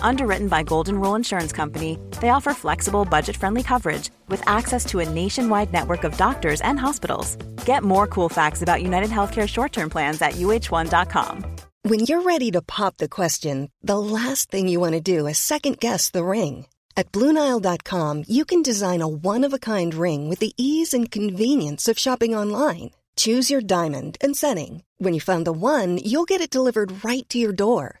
Underwritten by Golden Rule Insurance Company, they offer flexible, budget friendly coverage with access to a nationwide network of doctors and hospitals. Get more cool facts about United Healthcare short term plans at uh1.com. When you're ready to pop the question, the last thing you want to do is second guess the ring. At Bluenile.com, you can design a one of a kind ring with the ease and convenience of shopping online. Choose your diamond and setting. When you find the one, you'll get it delivered right to your door.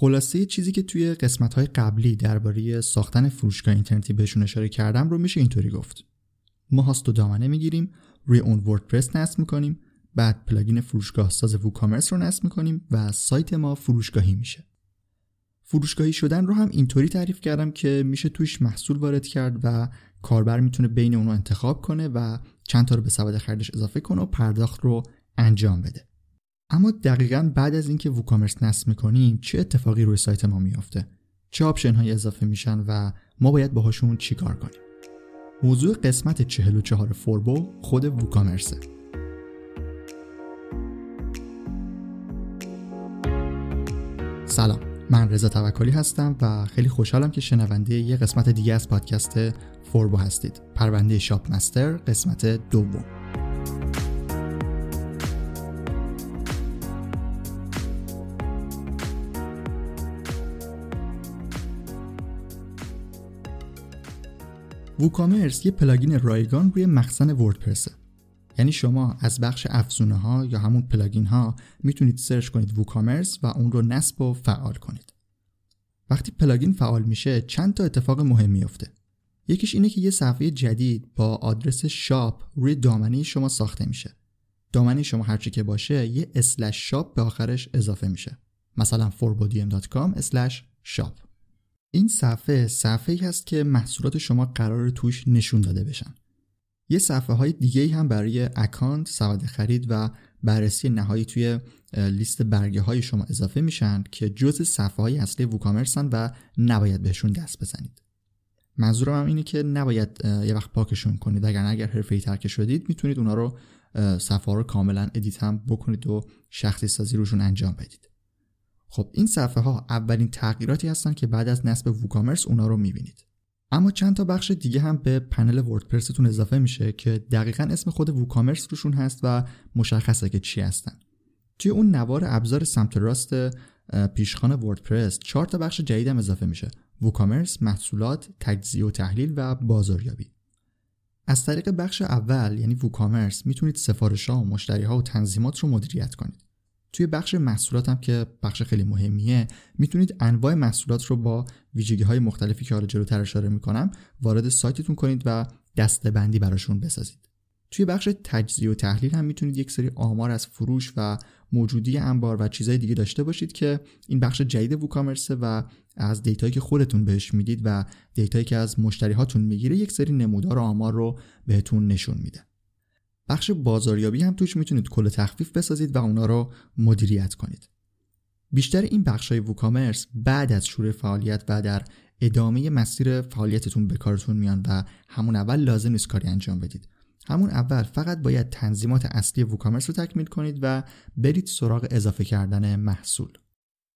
خلاصه چیزی که توی قسمت های قبلی درباره ساختن فروشگاه اینترنتی بهشون اشاره کردم رو میشه اینطوری گفت. ما هاست و دامنه می‌گیریم روی اون وردپرس نصب می‌کنیم بعد پلاگین فروشگاه ساز ووکامرس رو نصب می‌کنیم و سایت ما فروشگاهی میشه. فروشگاهی شدن رو هم اینطوری تعریف کردم که میشه توش محصول وارد کرد و کاربر می‌تونه بین اونو انتخاب کنه و چند تا رو به سبد خریدش اضافه کنه و پرداخت رو انجام بده. اما دقیقا بعد از اینکه ووکامرس نصب می‌کنیم چه اتفاقی روی سایت ما میافته؟ چه option های اضافه میشن و ما باید باهاشون چیکار کنیم؟ موضوع قسمت 44 فوربو خود ووکامرسه سلام من رضا توکلی هستم و خیلی خوشحالم که شنونده یه قسمت دیگه از پادکست فوربو هستید. پرونده شاپ مستر قسمت دوم. ووکامرس یه plugin رایگان روی مخزن وردپرسه یعنی شما از بخش افزونه ها یا همون plugin ها می‌تونید search کنید ووکامرس و اون رو نصب و فعال کنید. وقتی plugin فعال میشه چند تا اتفاق مهم میفته یکیش اینه که یه صفحه جدید با آدرس shop روی دامنه شما ساخته میشه. دامنه شما هرچی که باشه یه slash shop به آخرش اضافه میشه. مثلا forbodiem.com shop. این صفحه صفحه ای هست که محصولات شما قرار توش نشون داده بشن. یه صفحه های دیگه هم برای account، سبد خرید و بررسی نهایی توی لیست برگه های شما اضافه میشن که جز صفحه های اصلی ووکامرسن و نباید بهشون دست بزنید. منظورم هم اینه که نباید یه وقت پاکشون کنید. اگر اگر حرفه‌ای تر شدید می‌تونید اونا رو صفحه رو کاملا edit هم بکنید و شخصی سازی روشون انجام بدید. خب این صفحه ها اولین تغییراتی هستن که بعد از نصب ووکامرس اونا رو می‌بینید. اما چند تا بخش دیگه هم به پنل وردپرستون اضافه میشه که دقیقا اسم خود ووکامرس روشون هست و مشخصه که چی هستن. توی اون نوار ابزار سمت راست پیشخان وردپرس چهار تا بخش جدید هم اضافه میشه. ووکامرس، محصولات، تجزیه و تحلیل و بازاریابی. از طریق بخش اول یعنی ووکامرس می‌تونید سفارش ها و مشتری ها و تنظیمات رو مدیریت کنید. توی بخش محصولات هم که بخش خیلی مهمیه می‌تونید انواع محصولات رو با ویژگی های مختلفی که حالا جلوتر اشاره می‌کنم وارد سایتتون کنید و دستبندی براشون بسازید. توی بخش تجزیه و تحلیل هم می‌تونید یک سری آمار از فروش و موجودی انبار و چیزهای دیگه داشته باشید که این بخش جدید ووکامرسه و از دیتایی که خودتون بهش می‌دید و دیتایی که از مشتری هاتون می‌گیره یک سری نمودار آمار رو بهتون نشون میده. بخش بازاریابی هم توش می‌تونید کل تخفیف بسازید و اونا رو مدیریت کنید. بیشتر این بخش های ووکامرس بعد از شروع فعالیت و در ادامه مسیر فعالیتتون به کارتون میان و همون اول لازم نیست کاری انجام بدید. همون اول فقط باید تنظیمات اصلی ووکامرس رو تکمیل کنید و برید سراغ اضافه کردن محصول.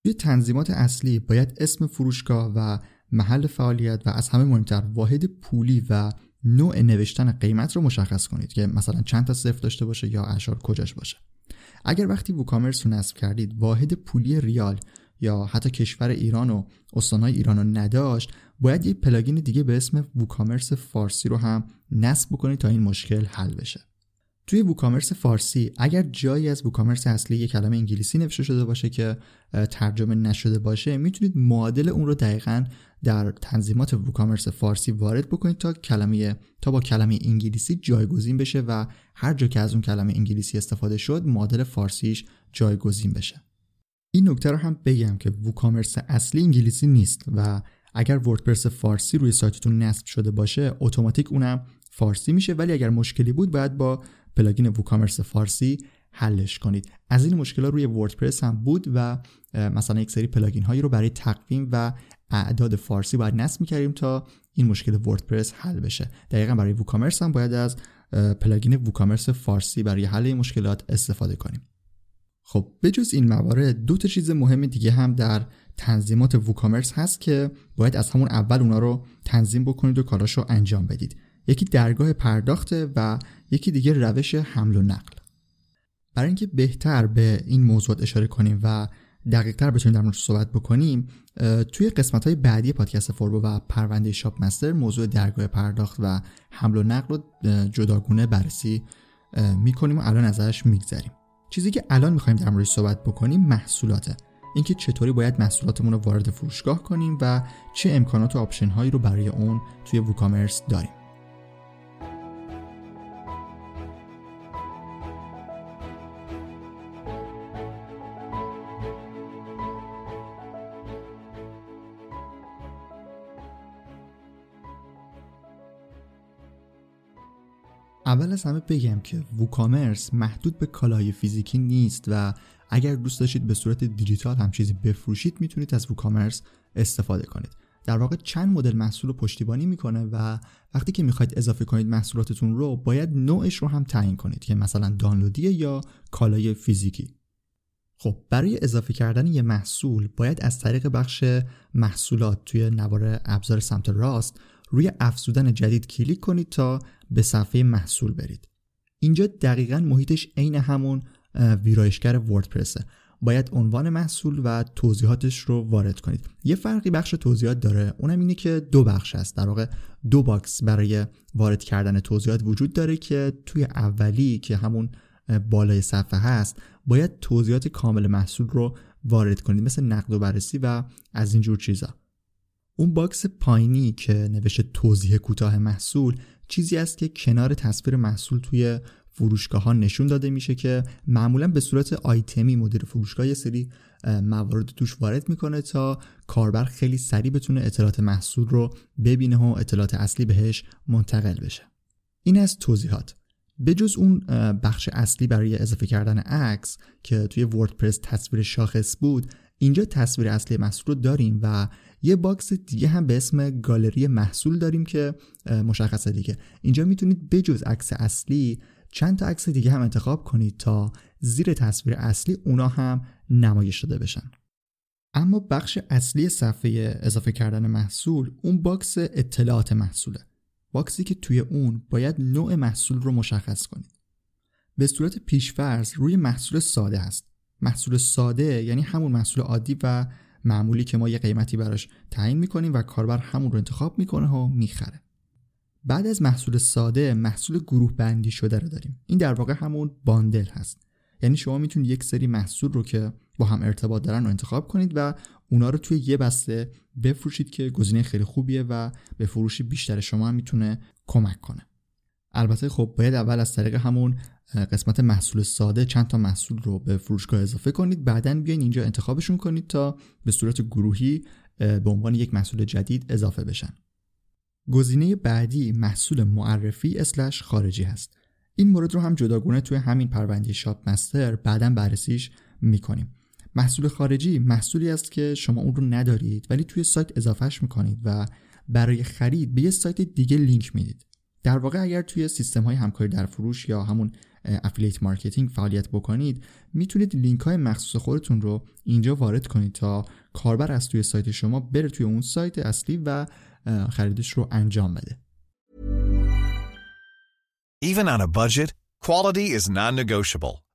توی تنظیمات اصلی باید اسم فروشگاه و محل فعالیت و از همه مهمتر واحد پولی و نوع نوشتن قیمت رو مشخص کنید که مثلا چند تا صفر داشته باشه یا اشار کجاش باشه. اگر وقتی ووکامرس رو نصب کردید واحد پولی ریال یا حتی کشور ایران و استانهای ایران رو نداشت باید یک plugin دیگه به اسم ووکامرس فارسی رو هم نصب بکنید تا این مشکل حل بشه. توی ووکامرس فارسی اگر جایی از ووکامرس اصلی یک کلمه انگلیسی نوشته شده باشه که ترجمه نشده باشه می‌تونید معادل اون رو دقیقا در تنظیمات ووکامرس فارسی وارد بکنید تا کلمه تا با کلمه انگلیسی جایگزین بشه و هر جا که از اون کلمه انگلیسی استفاده شد معادل فارسیش جایگزین بشه. این نکته رو هم بگم که ووکامرس اصلی انگلیسی نیست و اگر وردپرس فارسی روی سایتتون نصب شده باشه اتوماتیک اونم فارسی میشه ولی اگر مشکلی بود باید با plugin ووکامرس فارسی حلش کنید. از این مشکلات روی وردپرس هم بود و مثلا یک سری plugin هایی رو برای تقویم و اعداد فارسی باید نصب می‌کردیم تا این مشکل وردپرس حل بشه. دقیقا برای ووکامرس هم باید از پلاگین ووکامرس فارسی برای حل این مشکلات استفاده کنیم. خب بجز این موارد دو تا چیز مهم دیگه هم در تنظیمات ووکامرس هست که باید از همون اول اونا رو تنظیم بکنید و کاراشو انجام بدید. یکی درگاه پرداخته و یکی دیگه روش حمل و نقل. برای اینکه بهتر به این موضوع اشاره کنیم و دقیقتر بتونیم در موردش صحبت بکنیم توی قسمت های بعدی پادکست فوربو و پرونده شاپ مستر موضوع درگاه پرداخت و حمل و نقل رو جداگونه بررسی می‌کنیم و الان ازش میگذریم. چیزی که الان می‌خوایم در موردش صحبت بکنیم محصولاته. اینکه چطوری باید محصولاتمون رو وارد فروشگاه کنیم و چه امکانات و option هایی رو برای اون توی ووکامرس داریم. اول از همه بگم که ووکامرس محدود به کالای فیزیکی نیست و اگر دوست داشتید به صورت دیجیتال هم چیزی بفروشید می‌تونید از ووکامرس استفاده کنید. در واقع چند مدل محصول رو پشتیبانی می‌کنه و وقتی که می‌خواید اضافه کنید محصولاتتون رو باید نوعش رو هم تعیین کنید که مثلا دانلودیه یا کالای فیزیکی. خب برای اضافه کردن یه محصول باید از طریق بخش محصولات توی نوار ابزار سمت راست روی افزودن جدید کلیک کنید تا به صفحه محصول برید. اینجا دقیقا محیطش عین همون ویرایشگر وردپرسه. باید عنوان محصول و توضیحاتش رو وارد کنید. یه فرقی بخش توضیحات داره. اونم اینه که دو بخش هست. در واقع دو box برای وارد کردن توضیحات وجود داره که توی اولی که همون بالای صفحه هست باید توضیحات کامل محصول رو وارد کنید مثل نقد و بررسی و از اینجور چیزا. اون باکس پایینی که نوشته توضیح کوتاه محصول چیزی است که کنار تصویر محصول توی فروشگاه ها نشون داده میشه که معمولا به صورت آیتمی مدیر فروشگاه یه سری موارد توش وارد می‌کنه تا کاربر خیلی سریع بتونه اطلاعات محصول رو ببینه و اطلاعات اصلی بهش منتقل بشه. این از توضیحات. بجز اون بخش اصلی برای اضافه کردن عکس که توی وردپرس تصویر شاخص بود اینجا تصویر اصلی محصول رو داریم و یه باکس دیگه هم به اسم گالری محصول داریم که مشخصه دیگه. اینجا می‌تونید بجز عکس اصلی چند تا عکس دیگه هم انتخاب کنید تا زیر تصویر اصلی اونا هم نمایش داده بشن. اما بخش اصلی صفحه اضافه کردن محصول اون باکس اطلاعات محصوله. باکسی که توی اون باید نوع محصول رو مشخص کنید. به صورت پیشفرض روی محصول ساده هست. محصول ساده یعنی همون محصول عادی و معمولی که ما یه قیمتی براش تعیین می‌کنیم و کاربر همون رو انتخاب می‌کنه و می‌خره. بعد از محصول ساده محصول گروه بندی شده رو داریم. این در واقع همون باندل هست. یعنی شما می‌تونید یک سری محصول رو که با هم ارتباط دارن رو انتخاب کنید و اونا رو توی یه بسته بفروشید که گزینه خیلی خوبیه و به فروش بیشتر شما هم می‌تونه کمک کنه. البته خب باید اول از طریق همون قسمت محصول ساده چند تا محصول رو به فروشگاه اضافه کنید. بعدا بیاین اینجا انتخابشون کنید تا به صورت گروهی به عنوان یک محصول جدید اضافه بشن. گزینه بعدی محصول معرفی اسلش خارجی هست. این مورد رو هم جداگونه توی همین پرونده شاپ مستر بعدا بررسیش می‌کنیم. محصول خارجی محصولی است که شما اون رو ندارید ولی توی سایت اضافهش می‌کنید و برای خرید به یه سایت دیگه لینک می‌دید. در واقع اگر توی سیستم های همکاری در فروش یا همون affiliate marketing فعالیت بکنید می‌تونید لینک های مخصوص خودتون رو اینجا وارد کنید تا کاربر از توی سایت شما بره توی اون سایت اصلی و خریدش رو انجام بده Even on a budget, quality is non-negotiable.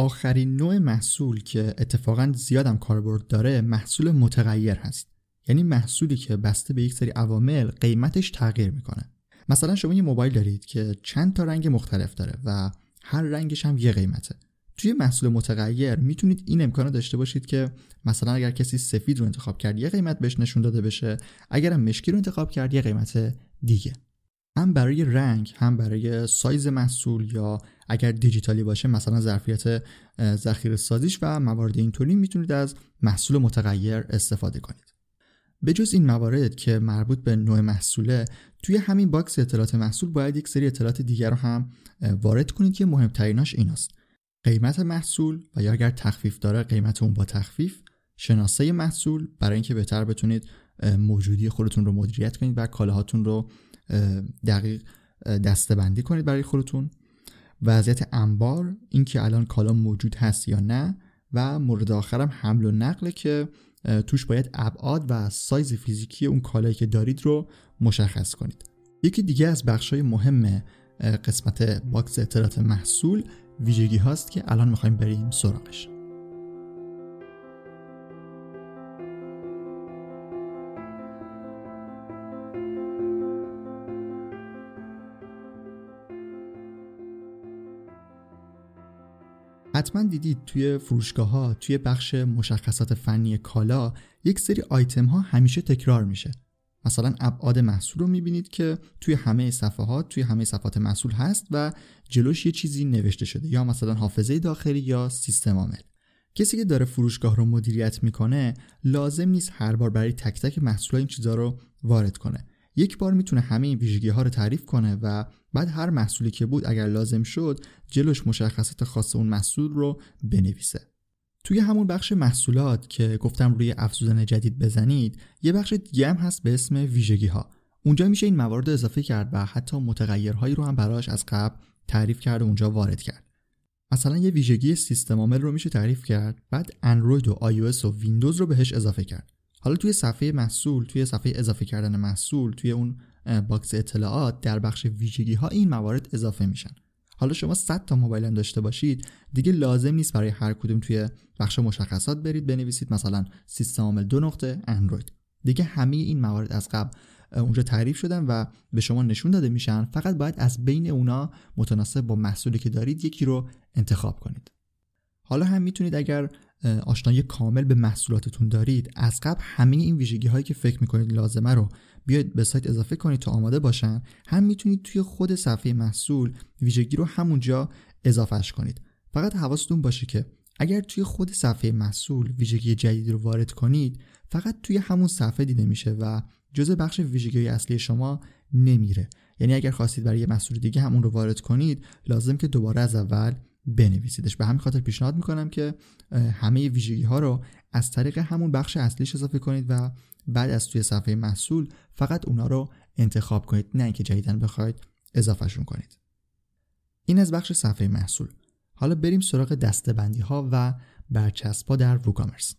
آخرین نوع محصول که اتفاقا زیادم کاربرد داره محصول متغیر هست. یعنی محصولی که بسته به یک سری عوامل قیمتش تغییر می‌کنه. مثلا شما یه موبایل دارید که چند تا رنگ مختلف داره و هر رنگش هم یه قیمته. توی محصول متغیر می‌تونید این امکان داشته باشید که مثلا اگر کسی سفید رو انتخاب کرد یه قیمت بهش نشون داده بشه. اگرم مشکی رو انتخاب کرد یه قیمت دیگه. هم برای رنگ هم برای سایز محصول یا اگر دیجیتالی باشه مثلا ظرفیت ذخیره سازیش و موارد اینطوری می‌تونید از محصول متغیر استفاده کنید. به جز این موارد که مربوط به نوع محصوله توی همین باکس اطلاعات محصول باید یک سری اطلاعات دیگر رو هم وارد کنید که مهمتریناش ایناست. قیمت محصول و یا اگر تخفیف داره قیمت اون با تخفیف. شناسه محصول برای اینکه بهتر بتونید موجودی خودتون رو مدیریت کنید و کالاهاتون رو دقیق دسته‌بندی کنید برای خودتون. وضعیت انبار اینکه الان کالا موجود هست یا نه. و مورد آخرم حمل و نقله که توش باید ابعاد و سایز فیزیکی اون کالایی که دارید رو مشخص کنید. یکی دیگه از بخشای مهم قسمت باکس اطلاعات محصول ویژگی هاست که الان می‌خوایم بریم سراغش. حتما دیدید توی فروشگاه ها توی بخش مشخصات فنی کالا یک سری آیتم ها همیشه تکرار میشه. مثلا ابعاد محصول رو می‌بینید که توی همه صفحات توی همه صفحات محصول هست و جلوش یه چیزی نوشته شده یا مثلا حافظه داخلی یا سیستم عامل. کسی که داره فروشگاه رو مدیریت می‌کنه لازم نیست هر بار برای تک تک محصول این چیزها رو وارد کنه. یک بار می‌تونه همه این ویژگی ها رو تعریف کنه و بعد هر محصولی که بود اگر لازم شد جلوش مشخصات خاص اون محصول رو بنویسه. توی همون بخش محصولات که گفتم روی افزودن جدید بزنید یه بخش دیگه هم هست به اسم ویژگی ها اونجا میشه این موارد اضافه کرد و حتی متغیرهایی رو هم براش از قبل تعریف کرد و اونجا وارد کرد. مثلا یه ویژگی سیستم عامل رو میشه تعریف کرد بعد اندروید و iOS و ویندوز رو بهش اضافه کرد. حالا توی صفحه محصول توی صفحه اضافه کردن محصول توی اون باکس اطلاعات در بخش ویژگی ها این موارد اضافه میشن. حالا شما 100 تا موبایل هم داشته باشید دیگه لازم نیست برای هر کدوم توی بخش مشخصات برید بنویسید مثلا سیستم عامل دو نقطه اندروید. دیگه همه این موارد از قبل اونجا تعریف شدن و به شما نشون داده میشن فقط باید از بین اونا متناسب با محصولی که دارید یکی رو انتخاب کنید. حالا هم می‌تونید اگر آشنایی کامل به محصولاتتون دارید از قبل همه این ویژگی هایی که فکر می‌کنید لازمه رو بیاید به سایت اضافه کنید تا آماده باشن. هم می‌تونید توی خود صفحه محصول ویژگی رو همونجا اضافهش کنید. فقط حواستون باشه که اگر توی خود صفحه محصول ویژگی جدید رو وارد کنید فقط توی همون صفحه دیده میشه و جزء بخش ویژگی اصلی شما نمیره. یعنی اگر خواستید برای یه محصول دیگه همون رو وارد کنید لازم که دوباره از اول بنویسیدش. به همین خاطر پیشنهاد می‌کنم که همه ویژگی ها رو از طریق همون بخش اصلیش اضافه کنید و بعد از توی صفحه محصول فقط اونا رو انتخاب کنید نه اینکه جدیدن بخواید اضافهشون کنید. این از بخش صفحه محصول. حالا بریم سراغ دستبندی ها و برچسب در ووکامرس.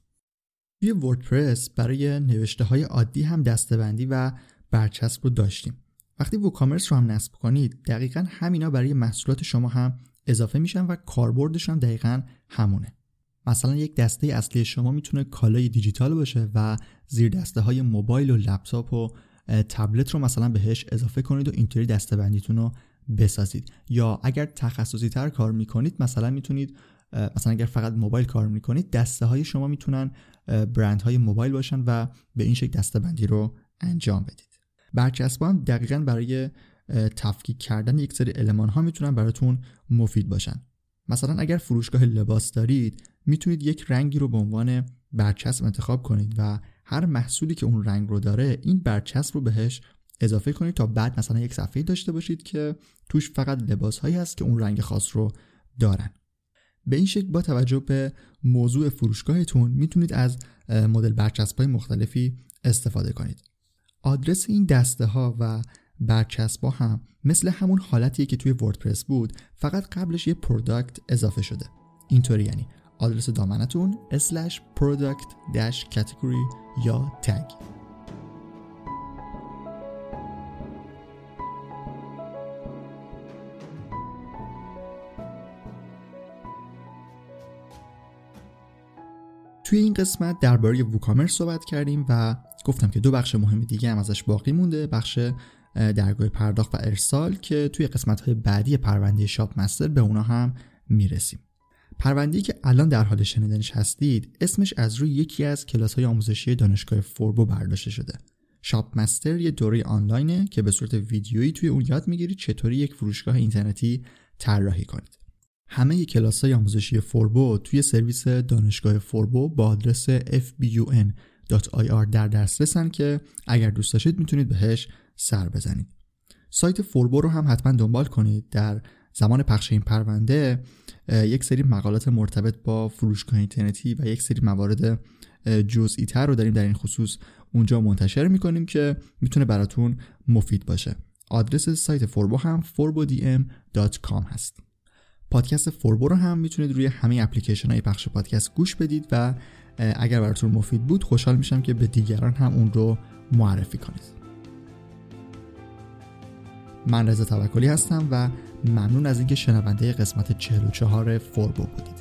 توی وردپرس برای نوشته های عادی هم دستبندی و برچسب رو داشتیم. وقتی ووکامرس رو هم نصب کنید دقیقا همینا برای محصولات شما هم اضافه میشن و کاربردش هم دقیقا همونه. مثلا یک دسته اصلی شما می‌تونه کالای دیجیتال باشه و زیر دسته های موبایل و لپتاپ و تبلت رو مثلا بهش اضافه کنید و اینطوری دسته بندیتون رو بسازید. یا اگر تخصصی تر کار می‌کنید مثلا می‌تونید مثلا اگر فقط موبایل کار می‌کنید دسته های شما می‌تونن برند های موبایل باشن و به این شکل دسته بندی رو انجام بدید. برچسب هم دقیقا برای تفکیک کردن یک سری المان ها می‌تونن براتون مفید باشن. مثلا اگر فروشگاه لباس دارید می‌تونید یک رنگی رو به عنوان برچسب انتخاب کنید و هر محصولی که اون رنگ رو داره این برچسب رو بهش اضافه کنید تا بعد مثلا یک صفحه داشته باشید که توش فقط لباس هایی هست که اون رنگ خاص رو دارن. به این شکل با توجه به موضوع فروشگاهتون می‌تونید از مدل برچسب های مختلفی استفاده کنید. آدرس این دسته ها و برچسب هم مثل همون حالتیه که توی وردپرس بود فقط قبلش یه پروداکت اضافه شده. اینطوری یعنی آدرس دامنتون slash product dash category یا تگ توی این قسمت درباره ووکامرس صحبت کردیم و گفتم که دو بخش مهم دیگه هم ازش باقی مونده بخش درگاه پرداخت و ارسال که توی قسمت های بعدی پرونده شاپ مستر به اونا هم می‌رسیم. پرونده که الان در حال شنیدنش هستید اسمش از روی یکی از کلاس های آموزشی دانشگاه فوربو برداشته شده. شاپ مستر یه دوره آنلاینه که به صورت ویدیویی توی اون یاد می‌گیرید چطوری یک فروشگاه اینترنتی طراحی کنید. همه کلاس های آموزشی فوربو توی سرویس دانشگاه فوربو با آدرس fbun.ir در دسترسن که اگر دوست داشتید می‌تونید بهش سر بزنید. سایت فوربو رو هم حتما دنبال کنید. در زمان پخش این پرونده یک سری مقالات مرتبط با فروشگاه اینترنتی و یک سری موارد جزئی تر رو داریم در این خصوص اونجا منتشر می‌کنیم که می‌تونه براتون مفید باشه. آدرس سایت فوربو هم forbodm.com هست. پادکست فوربو رو هم می‌تونید روی همه اپلیکیشن های پخش پادکست گوش بدید و اگر براتون مفید بود خوشحال میشم که به دیگران هم اون رو معرفی کنید. من رضا توکلی هستم و ممنون از اینکه شنونده قسمت 44 فوربو بودید.